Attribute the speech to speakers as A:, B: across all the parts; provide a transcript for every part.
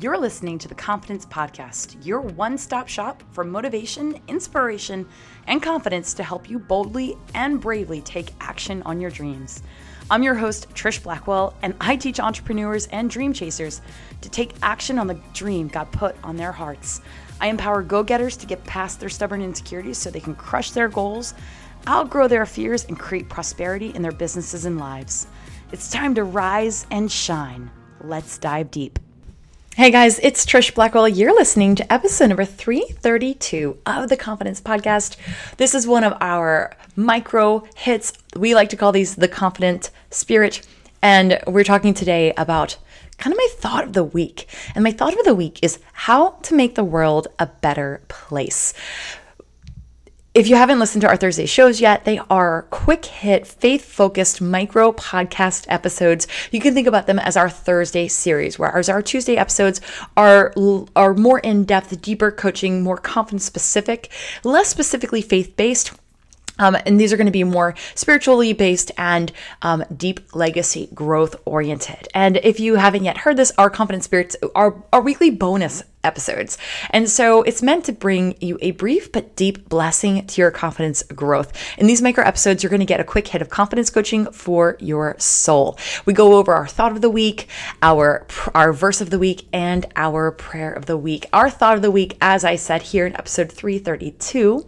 A: You're listening to the Confidence Podcast, your one stop shop for motivation, inspiration, and confidence to help you boldly and bravely take action on your dreams. I'm your host, Trish Blackwell, and I teach entrepreneurs and dream chasers to take action on the dream God put on their hearts. I empower go getters to get past their stubborn insecurities so they can crush their goals, outgrow their fears, and create prosperity in their businesses and lives. It's time to rise and shine. Let's dive deep. Hey guys, it's Trish Blackwell. You're listening to episode number 332 of the Confidence Podcast. This is one of our micro hits. We like to call these the Confident Spirit. And we're talking today about kind of my thought of the week. And my thought of the week is how to make the world a better place. If you haven't listened to our Thursday shows yet, they are quick hit, faith focused micro podcast episodes. You can think about them as our Thursday series, whereas our Tuesday episodes are, are more in depth, deeper coaching, more confidence specific, less specifically faith based um, and these are going to be more spiritually based and um, deep legacy growth oriented. And if you haven't yet heard this, our Confident Spirits are our weekly bonus episodes. And so it's meant to bring you a brief but deep blessing to your confidence growth. In these micro episodes, you're going to get a quick hit of confidence coaching for your soul. We go over our thought of the week, our our verse of the week, and our prayer of the week. Our thought of the week, as I said here in episode 332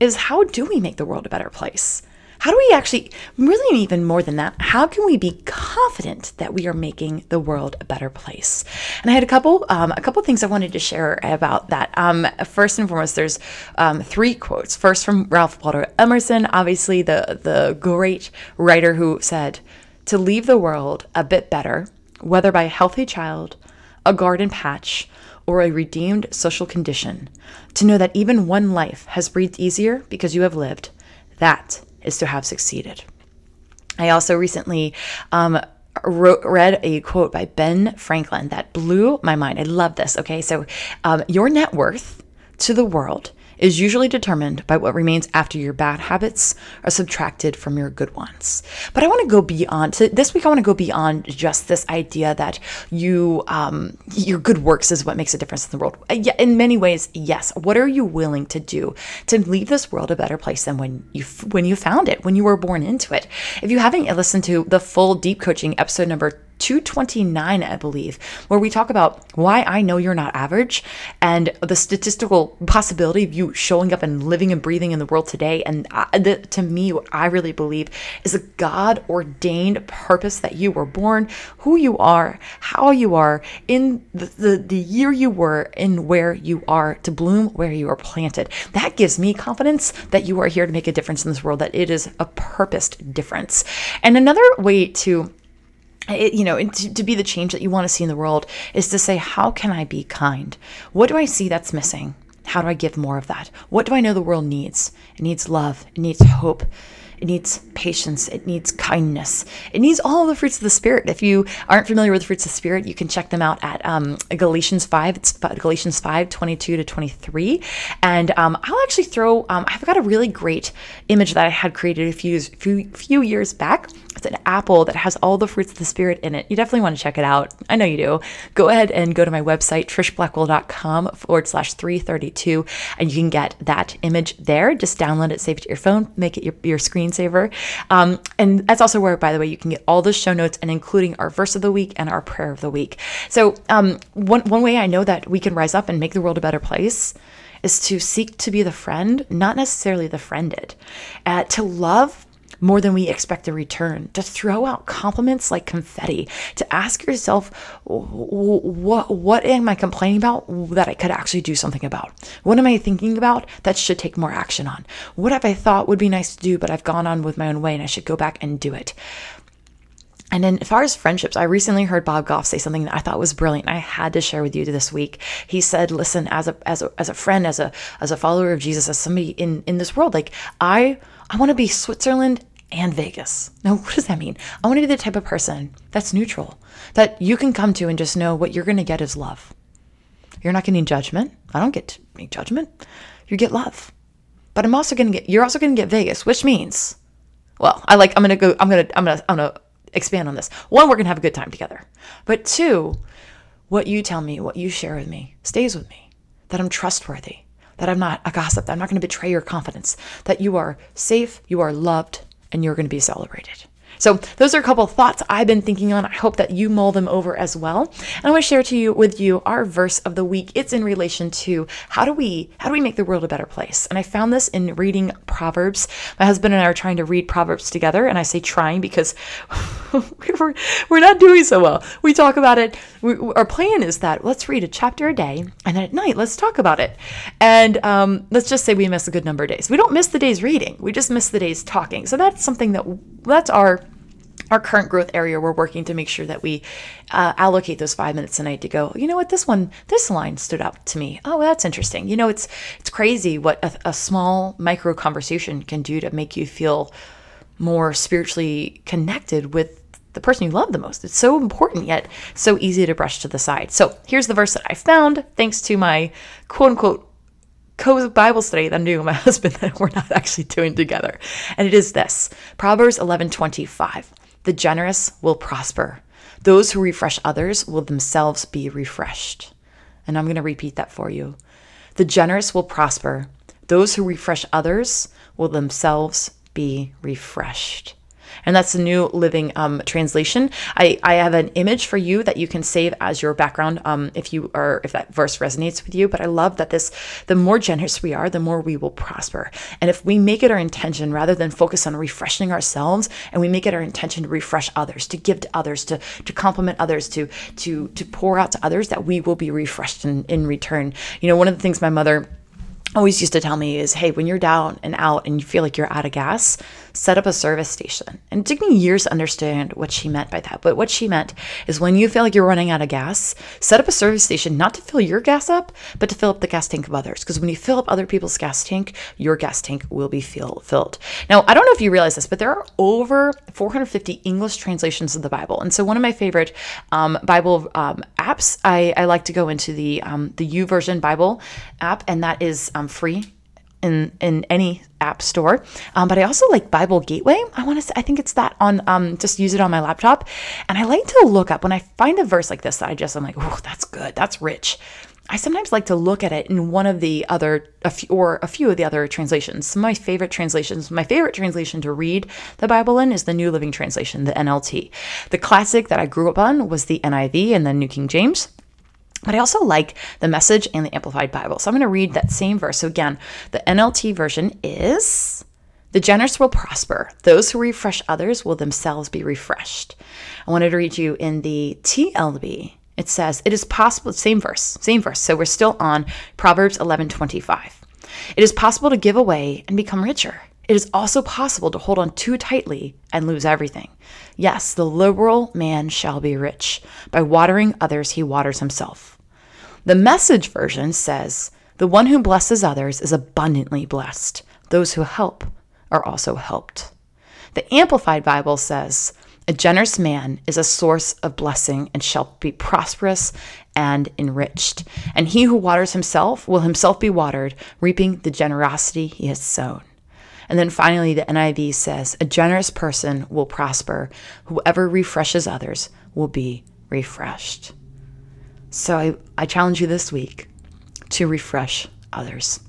A: is how do we make the world a better place? How do we actually, really even more than that, how can we be confident that we are making the world a better place? And I had a couple, um, a couple things I wanted to share about that. Um, first and foremost, there's um, three quotes. First from Ralph Waldo Emerson, obviously the the great writer who said, "To leave the world a bit better, whether by a healthy child, a garden patch, or a redeemed social condition, to know that even one life has breathed easier because you have lived, that is to have succeeded. I also recently um, wrote, read a quote by Ben Franklin that blew my mind. I love this. Okay, so um, your net worth to the world is usually determined by what remains after your bad habits are subtracted from your good ones. But I want to go beyond. This week, I want to go beyond just this idea that you um, your good works is what makes a difference in the world. Uh, in many ways, yes. What are you willing to do to leave this world a better place than when you when you found it, when you were born into it? If you haven't listened to the full deep coaching episode number 229, I believe, where we talk about why I know you're not average and the statistical possibility of you showing up and living and breathing in the world today. And I, the, to me, what I really believe is a God ordained purpose that you were born, who you are, how you are, in the, the, the year you were, in where you are, to bloom where you are planted. That gives me confidence that you are here to make a difference in this world, that it is a purposed difference. And another way to it, you know, to, to be the change that you want to see in the world is to say, how can I be kind? What do I see that's missing? How do I give more of that? What do I know the world needs? It needs love, it needs hope, it needs patience. It needs kindness. It needs all the fruits of the Spirit. If you aren't familiar with the fruits of the Spirit, you can check them out at um, Galatians 5. It's Galatians 5, 22 to 23. And um, I'll actually throw, um, I've got a really great image that I had created a few, few, few years back. It's an apple that has all the fruits of the Spirit in it. You definitely want to check it out. I know you do. Go ahead and go to my website, trishblackwell.com forward slash 332, and you can get that image there. Just download it, save it to your phone, make it your, your screen screensaver. Um, and that's also where, by the way, you can get all the show notes and including our verse of the week and our prayer of the week. So, um, one, one way I know that we can rise up and make the world a better place is to seek to be the friend, not necessarily the friended, uh, to love more than we expect a return, to throw out compliments like confetti, to ask yourself, what, what am I complaining about that I could actually do something about? What am I thinking about that should take more action on? What have I thought would be nice to do, but I've gone on with my own way and I should go back and do it? And then, as far as friendships, I recently heard Bob Goff say something that I thought was brilliant. I had to share with you this week. He said, "Listen, as a as a as a friend, as a as a follower of Jesus, as somebody in in this world, like I I want to be Switzerland and Vegas. Now, what does that mean? I want to be the type of person that's neutral, that you can come to and just know what you're going to get is love. You're not getting judgment. I don't get make judgment. You get love. But I'm also going to get, you're also going to get Vegas, which means, well, I like, I'm going to go, I'm going to, I'm going to, I'm going to expand on this. One, we're going to have a good time together. But two, what you tell me, what you share with me stays with me, that I'm trustworthy, that I'm not a gossip, that I'm not going to betray your confidence, that you are safe, you are loved, and you're going to be celebrated. So those are a couple thoughts I've been thinking on. I hope that you mull them over as well. And I want to share to you with you our verse of the week. It's in relation to how do we how do we make the world a better place? And I found this in reading Proverbs. My husband and I are trying to read Proverbs together, and I say trying because we're, we're not doing so well. We talk about it. We, our plan is that let's read a chapter a day, and then at night let's talk about it. And um, let's just say we miss a good number of days. We don't miss the days reading. We just miss the days talking. So that's something that that's our our current growth area, we're working to make sure that we uh, allocate those five minutes a night to go. You know what? This one, this line stood out to me. Oh, that's interesting. You know, it's it's crazy what a, a small micro conversation can do to make you feel more spiritually connected with the person you love the most. It's so important yet so easy to brush to the side. So here's the verse that I found thanks to my quote unquote co Bible study that I'm doing with my husband that we're not actually doing together. And it is this Proverbs 11 25. The generous will prosper. Those who refresh others will themselves be refreshed. And I'm going to repeat that for you. The generous will prosper. Those who refresh others will themselves be refreshed and that's the new living um, translation. I, I have an image for you that you can save as your background um, if you are if that verse resonates with you. But I love that this the more generous we are, the more we will prosper. And if we make it our intention rather than focus on refreshing ourselves, and we make it our intention to refresh others, to give to others, to to compliment others, to to to pour out to others, that we will be refreshed in, in return. You know, one of the things my mother always used to tell me is hey when you're down and out and you feel like you're out of gas set up a service station. And it took me years to understand what she meant by that. But what she meant is when you feel like you're running out of gas set up a service station not to fill your gas up but to fill up the gas tank of others. Because when you fill up other people's gas tank your gas tank will be fill- filled. Now i don't know if you realize this but there are over 450 english translations of the bible. And so one of my favorite um, bible um, apps I, I, like to go into the um, the YouVersion bible app and that is um, free in in any app store. Um, but I also like Bible Gateway. I want to I think it's that on um, just use it on my laptop. And I like to look up when I find a verse like this that I just I'm like, oh, that's good, that's rich. I sometimes like to look at it in one of the other, a few, or a few of the other translations. Some of my favorite translations, my favorite translation to read the Bible in is the New Living Translation, the NLT. The classic that I grew up on was the NIV and the New King James. But I also like the message and the Amplified Bible. So I'm going to read that same verse. So again, the NLT version is The generous will prosper. Those who refresh others will themselves be refreshed. I wanted to read you in the TLB. It says, It is possible, same verse, same verse. So we're still on Proverbs 11 25. It is possible to give away and become richer. It is also possible to hold on too tightly and lose everything. Yes, the liberal man shall be rich. By watering others, he waters himself. The message version says, The one who blesses others is abundantly blessed. Those who help are also helped. The Amplified Bible says, A generous man is a source of blessing and shall be prosperous and enriched. And he who waters himself will himself be watered, reaping the generosity he has sown. And then finally, the NIV says, A generous person will prosper. Whoever refreshes others will be refreshed. So I, I challenge you this week to refresh others.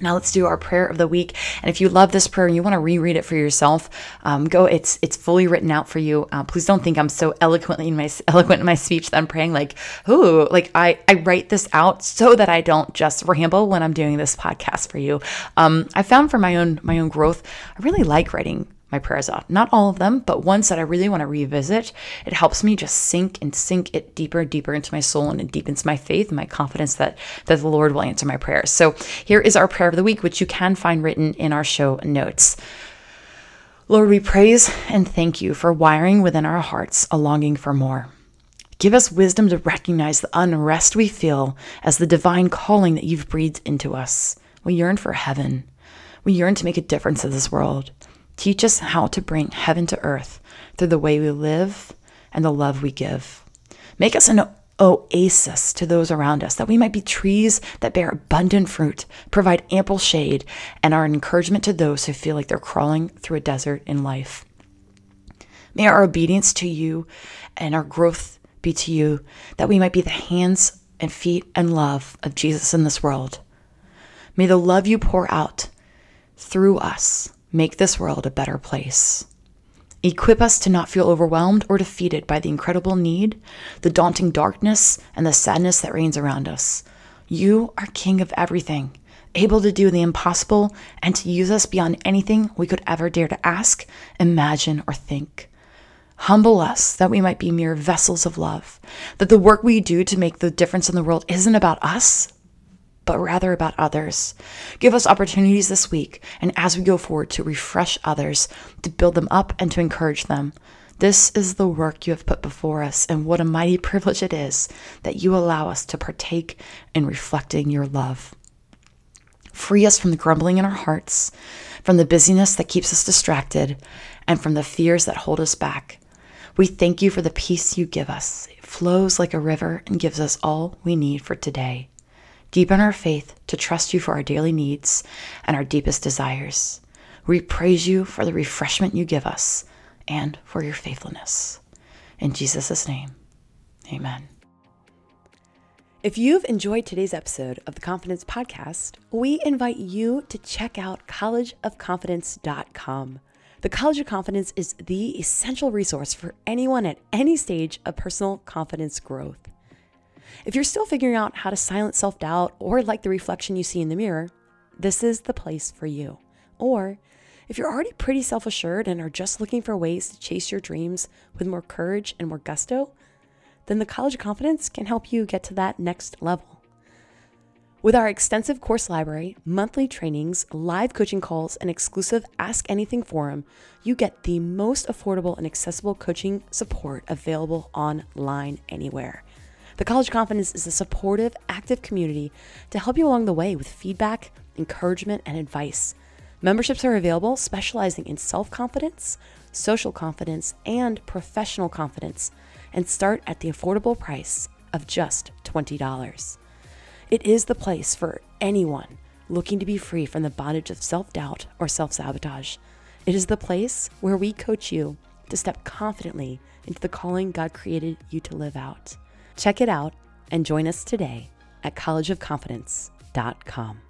A: Now let's do our prayer of the week. And if you love this prayer and you want to reread it for yourself, um, go. It's it's fully written out for you. Uh, please don't think I'm so eloquently in my eloquent in my speech that I'm praying like, oh, like I I write this out so that I don't just ramble when I'm doing this podcast for you. Um, I found for my own my own growth, I really like writing my prayers off. Not all of them, but ones that I really want to revisit. It helps me just sink and sink it deeper and deeper into my soul and it deepens my faith and my confidence that, that the Lord will answer my prayers. So here is our prayer of the week, which you can find written in our show notes. Lord, we praise and thank you for wiring within our hearts a longing for more. Give us wisdom to recognize the unrest we feel as the divine calling that you've breathed into us. We yearn for heaven. We yearn to make a difference in this world. Teach us how to bring heaven to earth through the way we live and the love we give. Make us an oasis to those around us, that we might be trees that bear abundant fruit, provide ample shade, and are an encouragement to those who feel like they're crawling through a desert in life. May our obedience to you and our growth be to you that we might be the hands and feet and love of Jesus in this world. May the love you pour out through us make this world a better place. Equip us to not feel overwhelmed or defeated by the incredible need, the daunting darkness, and the sadness that reigns around us. You are King of everything, able to do the impossible and to use us beyond anything we could ever dare to ask, imagine, or think. Humble us that we might be mere vessels of love, that the work we do to make the difference in the world isn't about us, but rather about others. Give us opportunities this week and as we go forward to refresh others, to build them up and to encourage them. This is the work you have put before us, and what a mighty privilege it is that you allow us to partake in reflecting your love. Free us from the grumbling in our hearts, from the busyness that keeps us distracted, and from the fears that hold us back. We thank you for the peace you give us. It flows like a river and gives us all we need for today. Deepen our faith to trust you for our daily needs and our deepest desires. We praise you for the refreshment you give us and for your faithfulness. In Jesus' name, amen. If you've enjoyed today's episode of the Confidence Podcast, we invite you to check out collegeofconfidence.com. The College of Confidence is the essential resource for anyone at any stage of personal confidence growth. If you're still figuring out how to silence self doubt or like the reflection you see in the mirror, this is the place for you. Or if you're already pretty self assured and are just looking for ways to chase your dreams with more courage and more gusto, then the College of Confidence can help you get to that next level. With our extensive course library, monthly trainings, live coaching calls, and exclusive Ask Anything forum, you get the most affordable and accessible coaching support available online anywhere. The College Confidence is a supportive, active community to help you along the way with feedback, encouragement, and advice. Memberships are available specializing in self confidence, social confidence, and professional confidence, and start at the affordable price of just $20. It is the place for anyone looking to be free from the bondage of self doubt or self sabotage. It is the place where we coach you to step confidently into the calling God created you to live out. Check it out and join us today at collegeofconfidence.com.